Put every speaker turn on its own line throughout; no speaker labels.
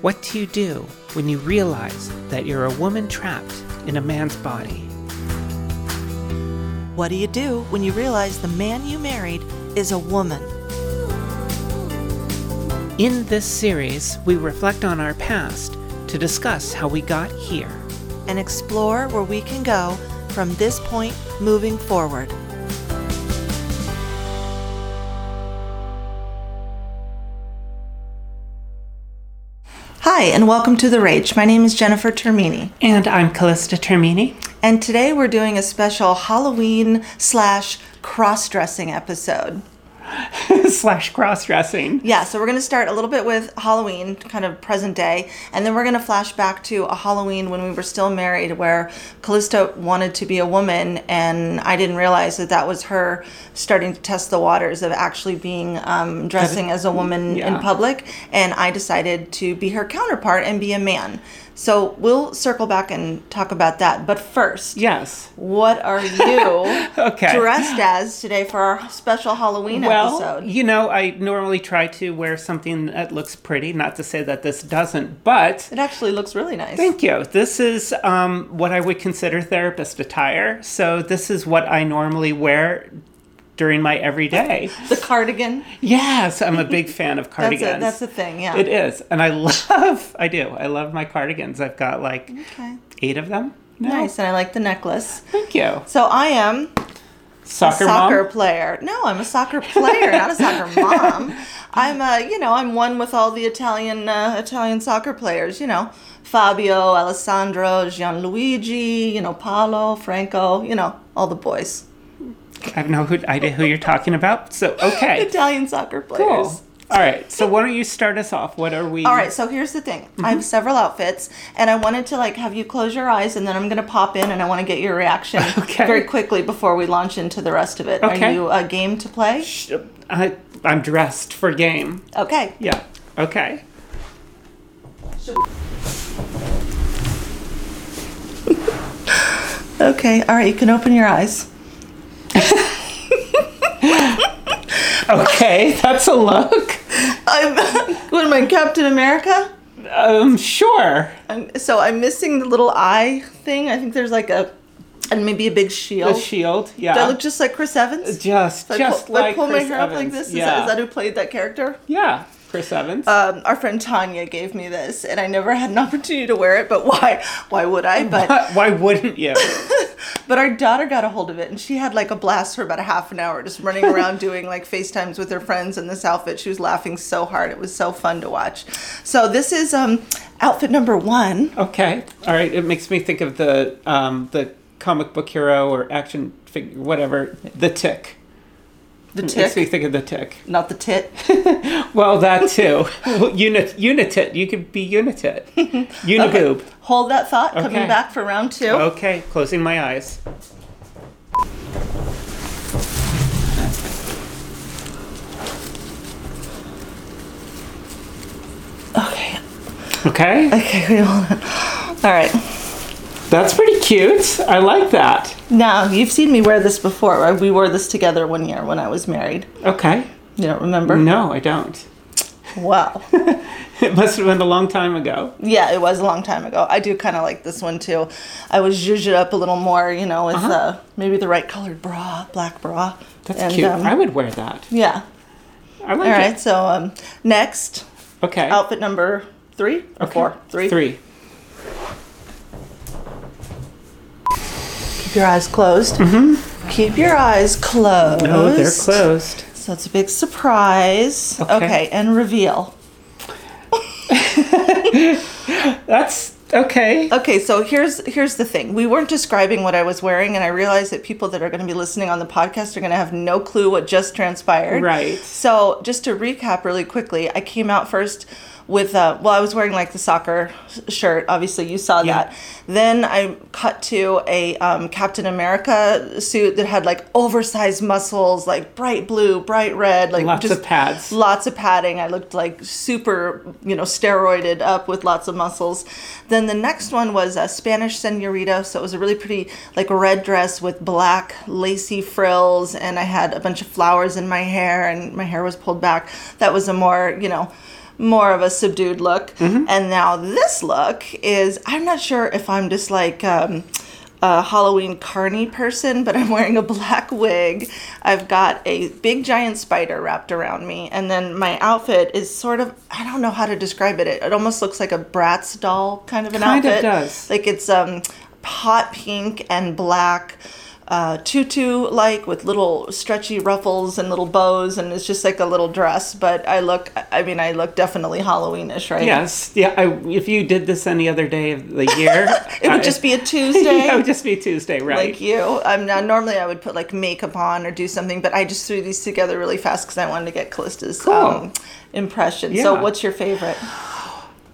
What do you do when you realize that you're a woman trapped in a man's body?
What do you do when you realize the man you married is a woman?
In this series, we reflect on our past to discuss how we got here.
And explore where we can go from this point moving forward. Hi, and welcome to The Rage. My name is Jennifer Termini,
And I'm Calista Termini.
and today we're doing a special Halloween slash cross dressing episode.
slash cross dressing.
Yeah, so we're going to start a little bit with Halloween, kind of present day, and then we're going to flash back to a Halloween when we were still married where Calista wanted to be a woman, and I didn't realize that that was her starting to test the waters of actually being um, dressing as a woman in public, and I decided to be her counterpart and be a man. So we'll circle back and talk about that. But first,
Yes.
what are you
Okay.
dressed as today for our special Halloween
Well,
episode?
you know, I normally try to wear something that looks pretty, not to say that this doesn't, but
It actually looks really nice.
Thank you. This is um, what I would consider therapist attire. So this is what I normally wear during my everyday.
The cardigan.
Yes, I'm a big fan of
That's
cardigans.
That's the thing. Yeah.
It is, and I love. I do. I love my cardigans. I've got like
Okay.
eight of them. No.
Nice, and I like the necklace.
Thank you.
So I am
Soccer,
a soccer
mom.
player. No, I'm a soccer player, not a soccer mom. I'm a, you know, I'm one with all the Italian uh, Italian soccer players. You know, Fabio, Alessandro, Gianluigi. You know, Paolo, Franco. You know, all the boys.
I have no who, idea who you're talking about. So okay,
Italian soccer players.
cool. All right. So why don't you start us off? What are we?
All right, so here's the thing. I have mm-hmm. several outfits, and I wanted to like have you close your eyes, and then I'm gonna pop in, and I want to get your reaction
Okay.
very quickly before we launch into the rest of it.
Okay.
Are you a game to play?
I, I'm dressed for game.
Okay.
Yeah. Okay.
Okay. All right. You can open your eyes.
Okay. That's a look.
I'm. what am I, Captain America?
Um. Sure.
I'm, so I'm missing the little eye thing. I think there's like a, and maybe a big shield.
The shield. Yeah.
Do I look just like Chris Evans?
just,
If I
just
pull, if I
like
pull my
Chris
hair up like
Evans.
this. Is,
Yeah.
that, is that who played that character?
yeah. Chris Evans.
um, our friend Tanya gave me this, and I never had an opportunity to wear it. But why? Why would I? But
Why- Why wouldn't you?
but our daughter got a hold of it, and she had like a blast for about a half an hour, just running around doing like FaceTimes with her friends in this outfit. She was laughing so hard; it was so fun to watch. So this is um, outfit number one.
Okay. All right. It makes me think of the um, the comic book hero or action figure, whatever. The Tick.
The
It makes me think of the Tick.
not the tit.
Well, that too. Unit Unitit. You could be Unitit. Uniboob.
Hold that thought. Coming back for round two.
Okay. Closing my eyes.
Okay.
Okay.
Okay. Wait, hold on. All right.
That's pretty cute. I like that.
Now you've seen me wear this before. Right? We wore this together one year when I was married.
Okay.
You don't remember?
No, I don't.
Wow.
It must have been a long time ago.
Yeah, it was a long time ago. I do kind of like this one too. I was zhuzh it up a little more, you know, with
Uh-huh.
uh, maybe the right colored bra, black bra.
That's
And,
cute.
um,
I would wear that.
yeah.
I like
All
it.
right. So um, next,
Okay.
outfit number three or
Okay.
four, three.
Three.
Your eyes closed. Mm-hmm. Keep your eyes closed.
Oh, they're closed.
So it's a big surprise.
Okay.
okay and reveal.
That's okay.
Okay, so here's here's the thing. We weren't describing what I was wearing, and I realized that people that are going to be listening on the podcast are going to have no clue what just transpired.
Right.
So just to recap really quickly, I came out first with uh, well, I was wearing like the soccer shirt. Obviously, you saw
Yeah.
that. Then I cut to a um, Captain America suit that had like oversized muscles, like bright blue, bright red, like
Lots
just
of pads.
lots of padding. I looked like super, you know, steroided up with lots of muscles. Then the next one was a Spanish senorita, so it was a really pretty, like red dress with black lacy frills, and I had a bunch of flowers in my hair, and my hair was pulled back. That was a more, you know, more of a subdued look.
Mm-hmm.
And now this look is, I'm not sure if I'm just like um, a Halloween carny person, but I'm wearing a black wig. I've got a big giant spider wrapped around me. And then my outfit is sort of, I don't know how to describe it. It, it almost looks like a Bratz doll kind of an
Kind of
outfit.
does.
Like it's um, hot pink and black. Uh, tutu like with little stretchy ruffles and little bows and it's just like a little dress. But i look i mean i look definitely halloweenish right?
Yes, yeah. I, if you did this any other day of the year,
it would
I-
just be a tuesday.
yeah, it would just be Tuesday, right?
like you. I'm not normally i would put like makeup on or do something but i just threw these together really fast because i wanted to get calista's um, impression. So what's your favorite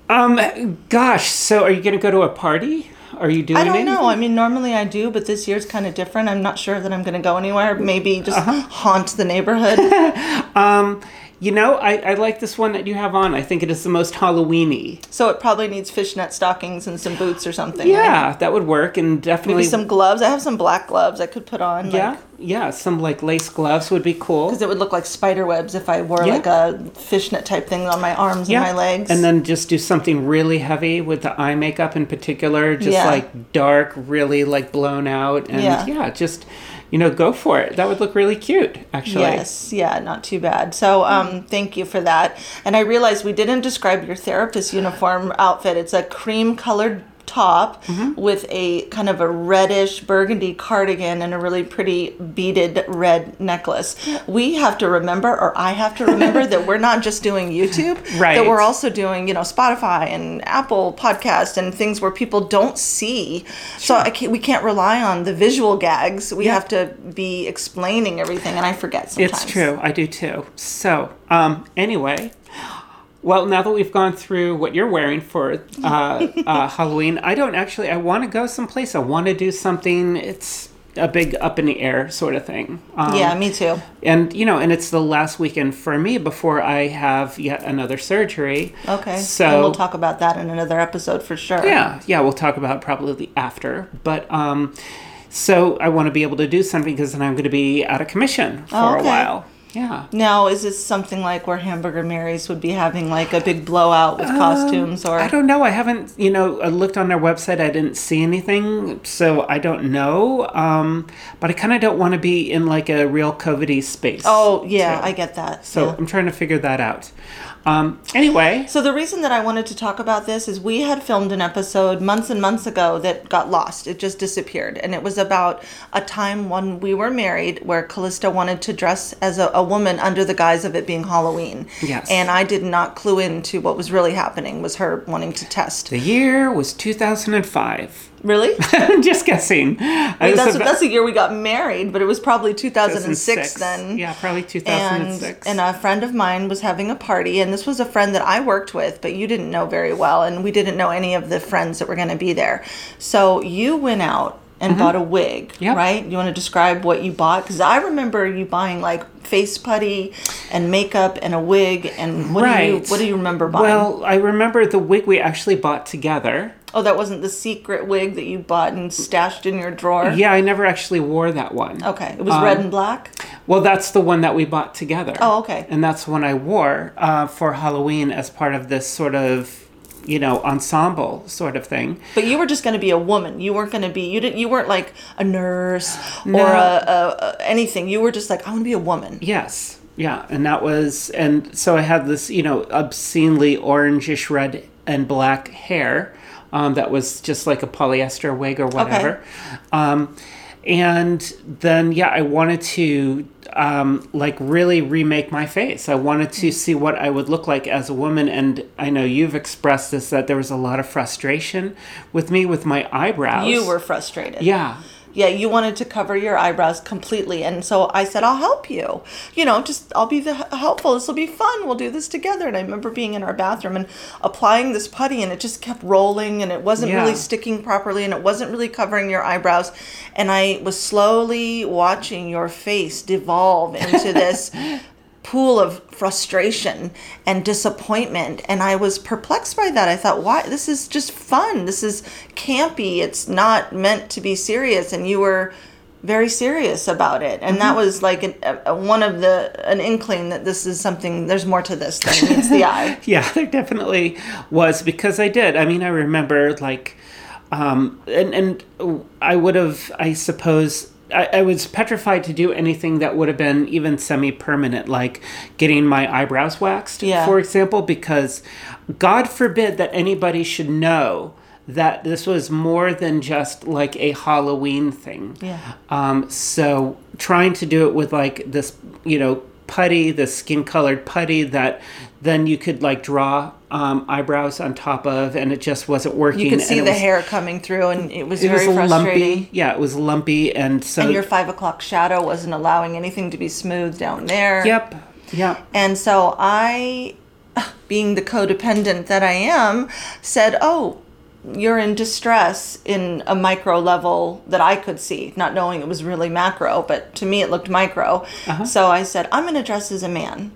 um, gosh. So, are you going to go to a party? Are you doing?
i don't
anything?
know i mean normally i do but this year's kind of different i'm not sure that i'm going to go anywhere maybe just
Uh-huh.
haunt the neighborhood um,
You know, I, I like this one that you have on. I think it is the most Halloweeny.
so it probably needs fishnet stockings and some boots or something right?
Yeah, that would work, and definitely
maybe some gloves i have some black gloves i could put on
Yeah,
like,
yeah. Some like lace gloves would be cool.
because it would look like spider webs if I wore
Yeah.
like a fishnet type thing on my arms
Yeah,
and my legs.
and then just do something really heavy with the eye makeup in particular, just
Yeah.
like dark, really like blown out, and
Yeah.
yeah. just you know, go for it. That would look really cute, actually.
Yes, yeah, not too bad. So, um, thank you for that. And I realized we didn't describe your therapist uniform outfit. It's a cream colored top
Mm-hmm.
with a kind of a reddish burgundy cardigan and a really pretty beaded red necklace. We have to remember, or I have to remember, that we're not just doing YouTube,
Right.
that we're also doing, you know, Spotify and Apple podcast and things where people don't see. So I can't, we can't rely on the visual gags. We have to be explaining everything, and I forget sometimes.
It's true. I do too. So, um, anyway, well, now that we've gone through what you're wearing for uh, uh, Halloween, I don't actually. I want to go someplace. I want to do something. It's a big up in the air sort of thing. Um,
Yeah, me too.
and you know, and it's the last weekend for me before I have yet another surgery.
Okay.
So
and we'll talk about that in another episode for sure.
yeah, yeah, we'll talk about probably after. But um, so I want to be able to do something because then I'm going to be out of commission for
Oh,
a while. Yeah.
Now, is this something like where Hamburger Marys would be having like a big blowout with costumes or
Um, I don't know. I haven't, you know, I looked on their website. I didn't see anything, so I don't know. Um, but I kind of don't want to be in like a real COVIDy space.
Oh, yeah,
too.
I get that.
So
yeah.
I'm trying to figure that out. Um, anyway,
So the reason that I wanted to talk about this is we had filmed an episode months and months ago that got lost. It just disappeared. And it was about a time when we were married where Calista wanted to dress as a, a woman under the guise of it being Halloween.
Yes.
And I did not clue into what was really happening was her wanting to test.
the year was 2005.
Really?
Just guessing. I
I mean,
was
that's,
about-
that's the year we got married, but it was probably 2006, then.
Yeah, probably
And,
2006.
and a friend of mine was having a party, and this was a friend that I worked with, but you didn't know very well, and we didn't know any of the friends that were going to be there. So you went out and bought a wig,
Mm-hmm. Yep.
right? You want to describe what you bought? Because I remember you buying like face putty and makeup and a wig, and what do you what do you remember buying?
well, I remember the wig we actually bought together.
oh, that wasn't the secret wig that you bought and stashed in your drawer.
Yeah, I never actually wore that one.
Okay, it was red and black.
Well, that's the one that we bought together.
Oh, okay.
And that's the one I wore uh, for Halloween as part of this sort of, you know, ensemble sort of thing.
But you were just going to be a woman. You weren't going to be. You didn't. You weren't like a nurse
No.
or a, a, a anything. You were just like I want to be a woman.
Yes. Yeah. And that was, and so I had this, you know, obscenely orangish red and black hair um, that was just like a polyester wig or whatever. Um, and then, yeah, I wanted to um, like really remake my face. I wanted to see what I would look like as a woman. And I know you've expressed this that there was a lot of frustration with me with my eyebrows.
You were frustrated.
Yeah.
Yeah, you wanted to cover your eyebrows completely, and so I said, "I'll help you. You know, just I'll be the helpful. This will be fun. We'll do this together." And I remember being in our bathroom and applying this putty, and it just kept rolling, and it wasn't
Yeah.
really sticking properly, and it wasn't really covering your eyebrows. And I was slowly watching your face devolve into this pool of frustration and disappointment and i was perplexed by that i thought why this is just fun this is campy it's not meant to be serious and you were very serious about it, and that was like an, a, a- one of the an inkling that this is something. There's more to this than meets the eye.
Yeah, there definitely was because I did. I mean, I remember like, um, and and I would have, I suppose. I, I was petrified to do anything that would have been even semi-permanent, like getting my eyebrows waxed,
Yeah.
for example, because God forbid that anybody should know that this was more than just like a Halloween thing.
Yeah.
Um, so trying to do it with like this, you know, putty, the skin colored putty that then you could like draw um, eyebrows on top of, and it just wasn't working.
You could see the
was,
hair coming through, and it was
It was
frustrating.
lumpy. Yeah, it was lumpy, and so
And your five o'clock shadow wasn't allowing anything to be smooth down there.
yep, yep.
And so I, being the codependent that I am, said, Oh, you're in distress in a micro level that I could see, not knowing it was really macro, but to me it looked micro. Uh-huh. So I said, I'm going to dress as a man.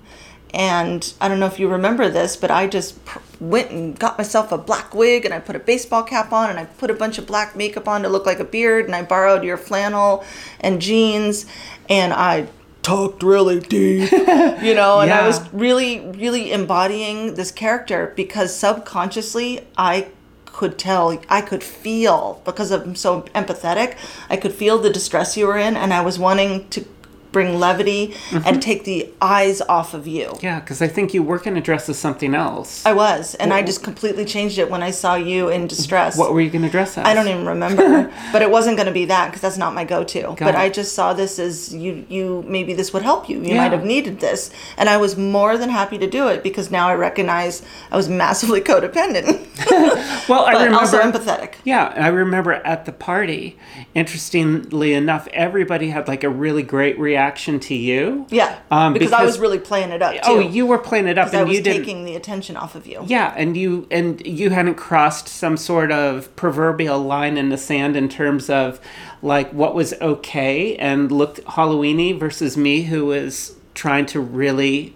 And I don't know if you remember this, but I just pr- went and got myself a black wig and I put a baseball cap on and I put a bunch of black makeup on to look like a beard and I borrowed your flannel and jeans and I talked really deep, you know, and I was really, really embodying this character because subconsciously I could tell, I could feel because I'm so empathetic, I could feel the distress you were in and I was wanting to bring levity and mm-hmm. take the eyes off of you.
Yeah, because I think you were going to dress as something else.
I was, and I just completely changed it when I saw you in distress.
what were you going to dress as?
I don't even remember, but it wasn't going to be that because that's not my go-to. but
it.
I just saw this as you. You maybe this would help you. You
Yeah.
might have needed this, and I was more than happy to do it because now I recognize I was massively codependent,
Well, I remember.
also empathetic.
Yeah, I remember at the party, interestingly enough, everybody had like a really great reaction to you.
Yeah,
Um,
because, I was really playing it up too.
Oh, you were playing it up,
because I
and
was
you didn't.
taking the attention off of you.
Yeah, and you and you hadn't crossed some sort of proverbial line in the sand in terms of like what was okay and looked Halloweeny versus me, who was trying to really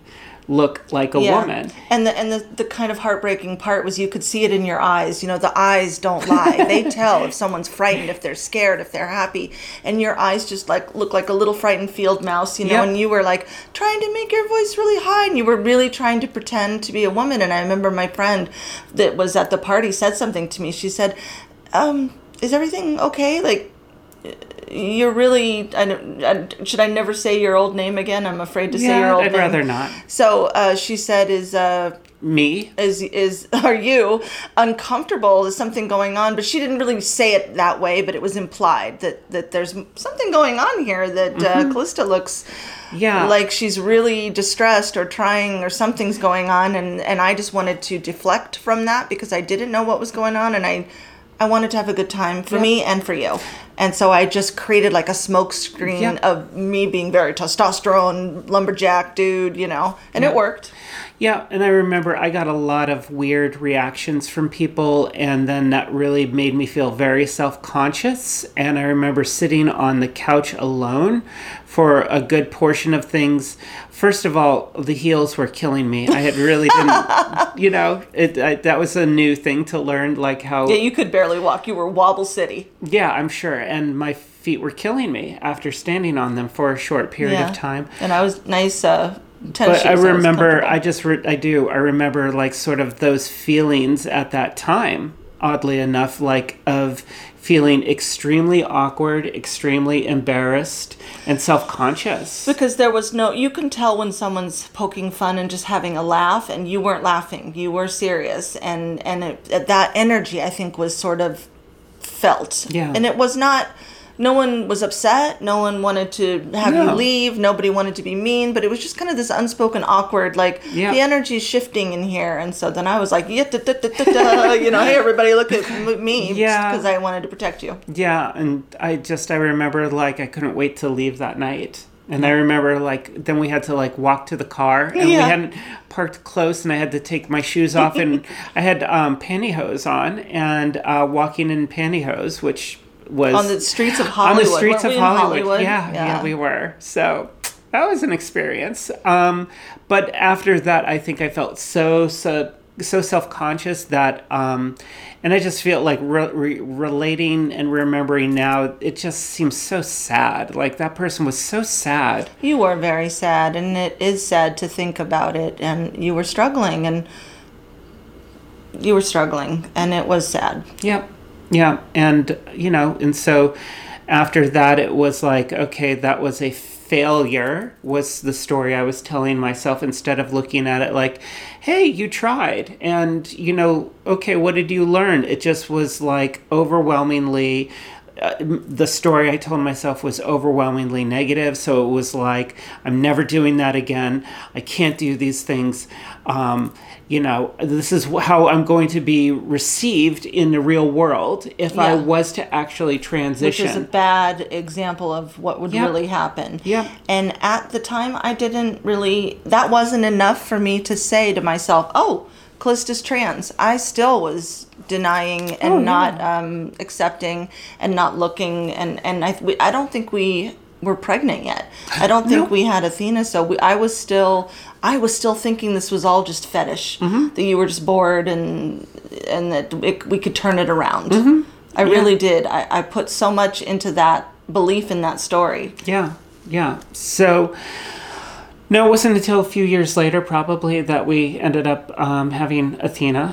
look like a woman.
And the and the, the kind of heartbreaking part was you could see it in your eyes. You know, the eyes don't lie. they tell if someone's frightened, if they're scared, if they're happy. And your eyes just like look like a little frightened field mouse, you know,
Yep.
and you were like trying to make your voice really high and you were really trying to pretend to be a woman. And I remember my friend that was at the party said something to me. She said, um, is everything okay? Like you're really I don't, I, should I never say your old name again? I'm afraid to say your
Yeah,
old
I'd
name.
rather not.
So uh, she said, "Is uh,
Me?
is is are you uncomfortable? Is something going on?" But she didn't really say it that way, but it was implied that that there's something going on here. That uh, Calista looks
Mm-hmm. Yeah.
like she's really distressed or trying or something's going on, and and I just wanted to deflect from that because I didn't know what was going on, and I. I wanted to have a good time for me and for you. And so I just created like a smoke screen of me being very testosterone, lumberjack dude, you know, and it worked.
Yeah, and I remember I got a lot of weird reactions from people, and then that really made me feel very self conscious. And I remember sitting on the couch alone for a good portion of things. First of all, the heels were killing me. I had really been, you know, it, I, that was a new thing to learn, like how.
Yeah, you could barely walk. You were Wobble City.
Yeah, I'm sure. And my feet were killing me after standing on them for a short period of time.
And I was nice uh,
But I remember. I just, re- I do, I remember like sort of those feelings at that time, oddly enough, like of feeling extremely awkward, extremely embarrassed, and self conscious.
because there was no you can tell when someone's poking fun and just having a laugh and you weren't laughing you were serious and and it, that energy i think was sort of felt
Yeah.
and it was not no one was upset no one wanted to have you leave nobody wanted to be mean but it was just kind of this unspoken awkward like
Yeah.
the energy is shifting in here and so then i was like yeah, da, da, da, you know hey everybody look at me
Yeah.
because i wanted to protect you
Yeah, and I just I remember like I couldn't wait to leave that night. And I remember like then we had to like walk to the car and we hadn't parked close and I had to take my shoes off and I had um, pantyhose on and uh, walking in pantyhose, which was
on the streets of Hollywood.
on the streets
Weren't
of
in
Hollywood. Yeah, yeah, we were. So that was an experience. Um, but after that, I think I felt so so so self-conscious that um and i just feel like re- re- relating and remembering now it just seems so sad like that person was so sad
You were very sad, and it is sad to think about it. And you were struggling, and you were struggling, and it was sad.
Yep. Yeah. And, you know, and so after that, it was like, okay, that was a failure, was the story I was telling myself instead of looking at it like, hey, you tried. And, you know, okay, what did you learn? It just was like overwhelmingly. Uh, the story I told myself was overwhelmingly negative. So it was like, I'm never doing that again. I can't do these things. Um, you know, this is how I'm going to be received in the real world if I was to actually transition.
Which is a bad example of what would really happen.
Yep.
And at the time, I didn't really, that wasn't enough for me to say to myself, oh, Calista's trans. I still was denying and
Oh, yeah.
not um, accepting and not looking. And, and I, we, I don't think we were pregnant yet. I don't think
No.
we had Athena. So we, I was still, I was still thinking this was all just fetish,
Mm-hmm.
that you were just bored and, and that it, we could turn it around.
Mm-hmm.
I really did. I, I put so much into that belief in that story.
Yeah, yeah. So, no, it wasn't until a few years later, probably, that we ended up um, having Athena.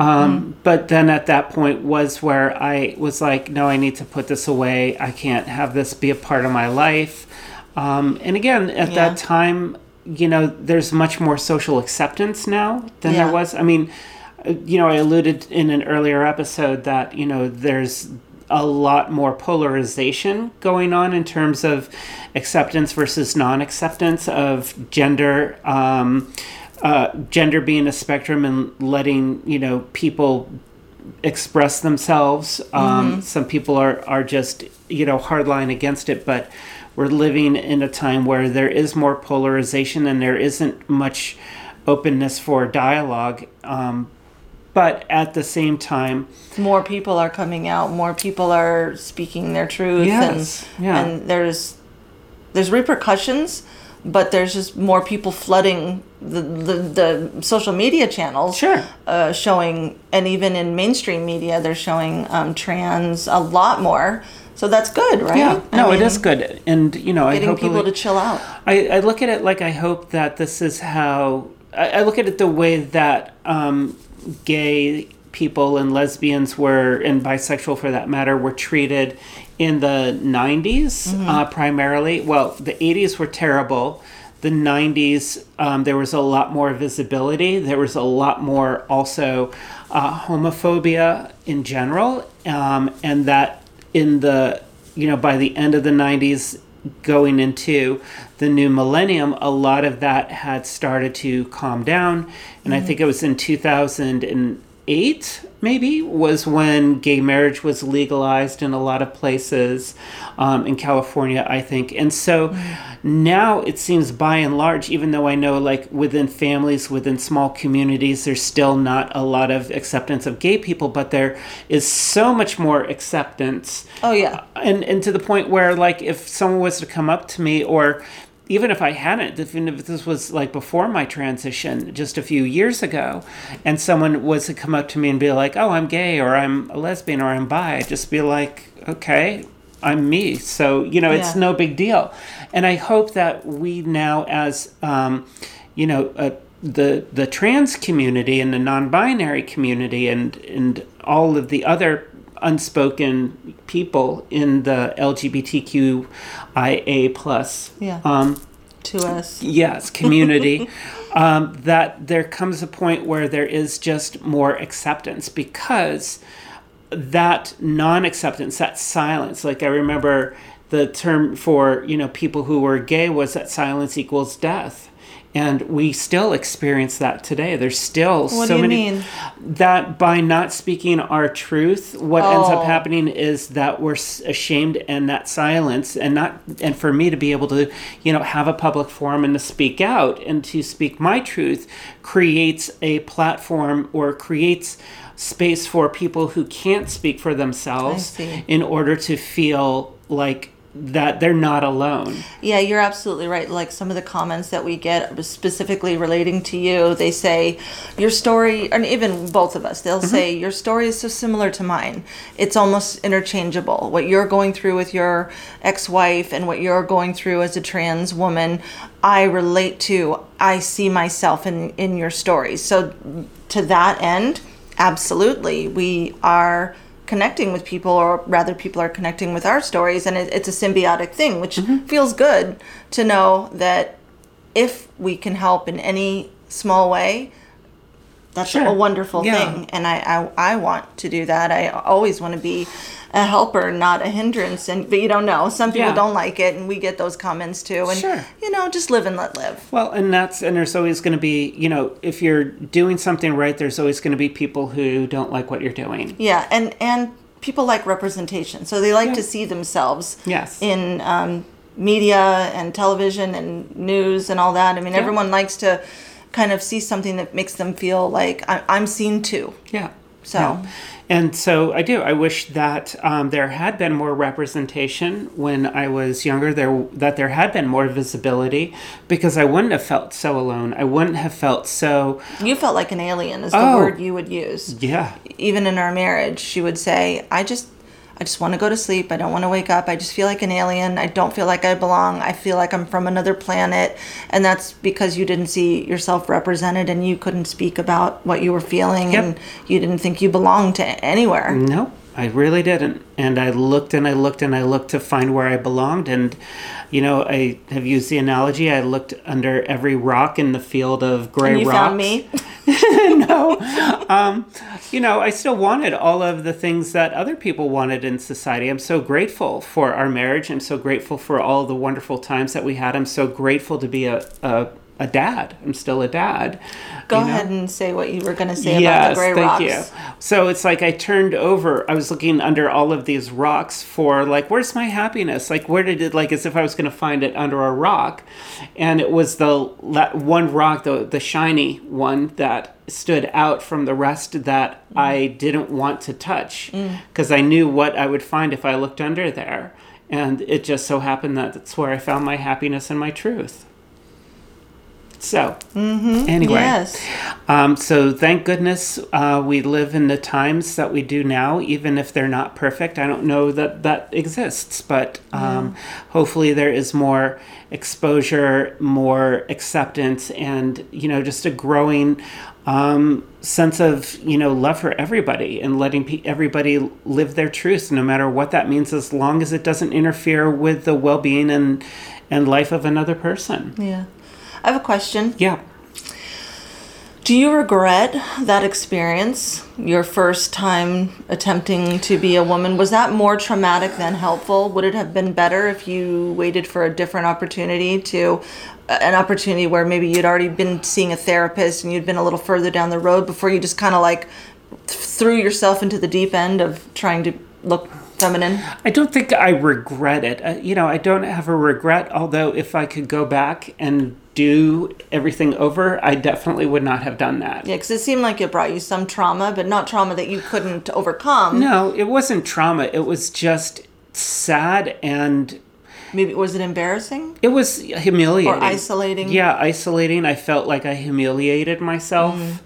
Um, But then at that point was where I was like, no, I need to put this away. I can't have this be a part of my life. Um, and again, at
Yeah.
that time, you know, there's much more social acceptance now than
Yeah.
there was. I mean, uh, you know, I alluded in an earlier episode that, you know, there's a lot more polarization going on in terms of acceptance versus non acceptance of gender. Um, uh, gender being a spectrum and letting, you know, people express themselves. Um, Some people are, are just, you know, hardline against it, but we're living in a time where there is more polarization and there isn't much openness for dialogue. Um, but at the same time,
More people are coming out. More people are speaking their truth,
Yes,
and
yeah.
and there's there's repercussions, but there's just more people flooding the the, the social media channels.
Sure.
Uh, showing, and even in mainstream media, they're showing um, trans a lot more. So that's good, right?
yeah,
I
no, it
mean,
is good. And, you know, I
Getting
hope
people to chill out.
I, I look at it like I hope that this is how I, I look at it the way that um, gay people and lesbians were and bisexual for that matter were treated in the 90s uh, primarily. Well the 80s were terrible. The 90s um, there was a lot more visibility. There was a lot more also uh, homophobia in general um, and that in the you know by the end of the 90s going into the new millennium a lot of that had started to calm down. And i mm-hmm. think it was in 2008 maybe was when gay marriage was legalized in a lot of places um, in california i think and so now it seems by and large even though i know like within families within small communities there's still not a lot of acceptance of gay people but there is so much more acceptance
Oh yeah.
and and to the point where like if someone was to come up to me or even if I hadn't, even if this was like before my transition, just a few years ago, and someone was to come up to me and be like, "Oh, I'm gay," or "I'm a lesbian," or "I'm bi," I'd just be like, "Okay, I'm me." So you know, it's
Yeah.
no big deal. And I hope that we now, as um, you know, uh, the the trans community and the non-binary community and and all of the other unspoken people in the LGBTQIA plus
Yeah.
um,
To us.
yes community um, that there comes a point where there is just more acceptance because that non-acceptance that silence like i remember the term for you know people who were gay was that silence equals death and we still experience that today there's still
What
so
do you
many
mean?
that by not speaking our truth what ends up
Oh.
happening is that we're ashamed and that silence and not and for me to be able to you know have a public forum and to speak out and to speak my truth creates a platform or creates space for people who can't speak for themselves in order to feel like that they're not alone.
Yeah, you're absolutely right. Like some of the comments that we get specifically relating to you, they say your story, and even both of us, they'll
Mm-hmm.
say your story is so similar to mine. It's almost interchangeable. What you're going through with your ex-wife and what you're going through as a trans woman, I relate to. I see myself in in your stories. So to that end, absolutely, we are connecting with people or rather people are connecting with our stories and it, it's a symbiotic thing which
Mm-hmm.
feels good to know that if we can help in any small way that's
Sure.
a wonderful
Yeah.
thing and I, I i want to do that i always want to be a helper not a hindrance and but you don't know some people
Yeah.
don't like it and we get those comments too and
Sure.
you know just live and let live
Well, and that's and there's always going to be, you know, if you're doing something right, there's always going to be people who don't like what you're doing.
Yeah, and and people like representation, so they like
Yeah.
to see themselves
Yes.
in um, media and television and news and all that. I mean, everyone likes to kind of see something that makes them feel like I'm seen too.
Yeah.
So-
Yeah. And so I do. I wish that um, there had been more representation when I was younger. There that there had been more visibility, because I wouldn't have felt so alone. I wouldn't have felt so.
You felt like an alien, is the
Oh.
word you would use.
Yeah.
Even in our marriage, she would say, "I just." I just want to go to sleep. I don't want to wake up. I just feel like an alien. I don't feel like I belong. I feel like I'm from another planet. And that's because you didn't see yourself represented and you couldn't speak about what you were feeling
Yep.
and you didn't think you belonged to anywhere.
No, I really didn't. And I looked and I looked and I looked to find where I belonged. And, you know, I have used the analogy. I looked under every rock in the field of gray
And you
rocks.
found me.
no. Um, you know, I still wanted all of the things that other people wanted in society. I'm so grateful for our marriage. I'm so grateful for all the wonderful times that we had. I'm so grateful to be a, a, a dad. I'm still a dad.
Go
you know?
ahead and say what you were going to say about the gray
thank
rocks.
you. So it's like I turned over. I was looking under all of these rocks for like, where's my happiness? Like, where did it? Like, as if I was going to find it under a rock, and it was the la- one rock, the the shiny one that stood out from the rest that mm. I didn't want to touch mm. because I knew what I would find if I looked under there, and it just so happened that that's where I found my happiness and my truth. So, anyway,
Yes.
um, so thank goodness uh, we live in the times that we do now, even if they're not perfect. I don't know that that exists, but um, hopefully there is more exposure, more acceptance, and you know just a growing um, sense of you know love for everybody and letting pe- everybody live their truth, no matter what that means, as long as it doesn't interfere with the well-being and and life of another person.
Yeah. I have a question.
Yeah.
Do you regret that experience, your first time attempting to be a woman? Was that more traumatic than helpful? Would it have been better if you waited for a different opportunity to an opportunity where maybe you'd already been seeing a therapist and you'd been a little further down the road before you just kind of like threw yourself into the deep end of trying to look feminine?
I don't think I regret it. Uh, you know, I don't have a regret, although if I could go back and do everything over, I definitely would not have done that.
Yeah, because it seemed like it brought you some trauma, but not trauma that you couldn't overcome.
No, it wasn't trauma. It was just sad and
Maybe was it embarrassing?
it was humiliating.
Or isolating?
Yeah, isolating. I felt like I humiliated myself. Mm.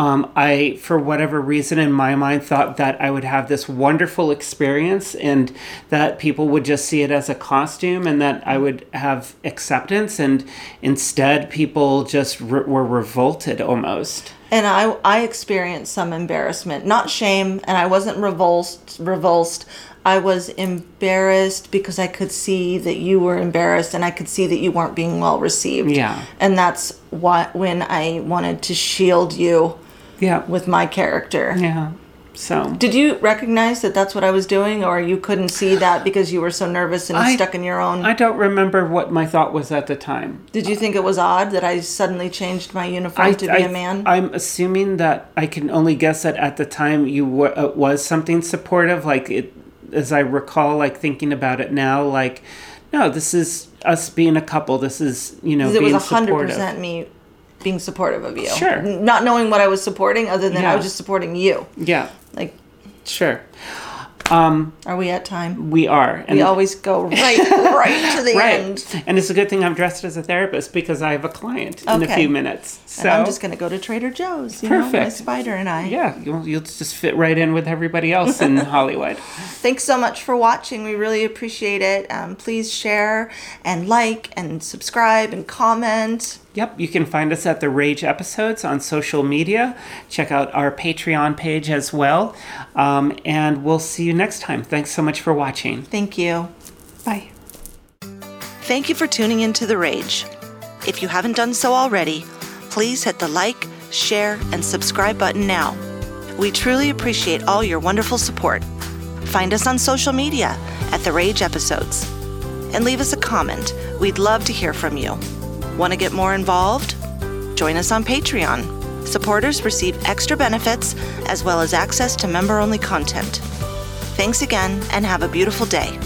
Um, I, for whatever reason in my mind, thought that I would have this wonderful experience and that people would just see it as a costume and that I would have acceptance. And instead, people just re- were revolted almost.
and I I experienced some embarrassment, not shame, and I wasn't revulsed. Revulsed. I was embarrassed because I could see that you were embarrassed, and I could see that you weren't being well received.
Yeah.
and that's what when I wanted to shield you
Yeah.
with my character.
Yeah. So.
Did you recognize that that's what I was doing, or you couldn't see that because you were so nervous and
I-
stuck in your own?
I don't remember what my thought was at the time.
Did you think it was odd that I suddenly changed my uniform to be a man?
I'm assuming that I can only guess that at the time you were uh, was something supportive. Like it, as I recall, like thinking about it now, like no, this is us being a couple. This is you know
it
being
was a hundred
supportive.
percent me being supportive of you.
Sure.
Not knowing what I was supporting, other than I was just supporting you.
Yeah,
Like,
sure. Um,
Are we at time?
we are. And
We always go right, right to the
right.
end.
And it's a good thing I'm dressed as a therapist because I have a client in a few minutes. So
And I'm just going to go to Trader Joe's. You Know, my spider and I.
yeah, you'll, you'll just fit right in with everybody else in Hollywood.
Thanks so much for watching. We really appreciate it. Um, please share and like and subscribe and comment.
Yep, you can find us at the Rage Episodes on social media. Check out our Patreon page as well. Um, and we'll see you next time. Thanks so much for watching.
Thank you.
Bye.
Thank you for tuning into The Rage. If you haven't done so already, please hit the like, share, and subscribe button now. We truly appreciate all your wonderful support. Find us on social media at The Rage Episodes. And leave us a comment. We'd love to hear from you. Want to get more involved? Join us on Patreon. Supporters receive extra benefits as well as access to member only content. Thanks again and have a beautiful day.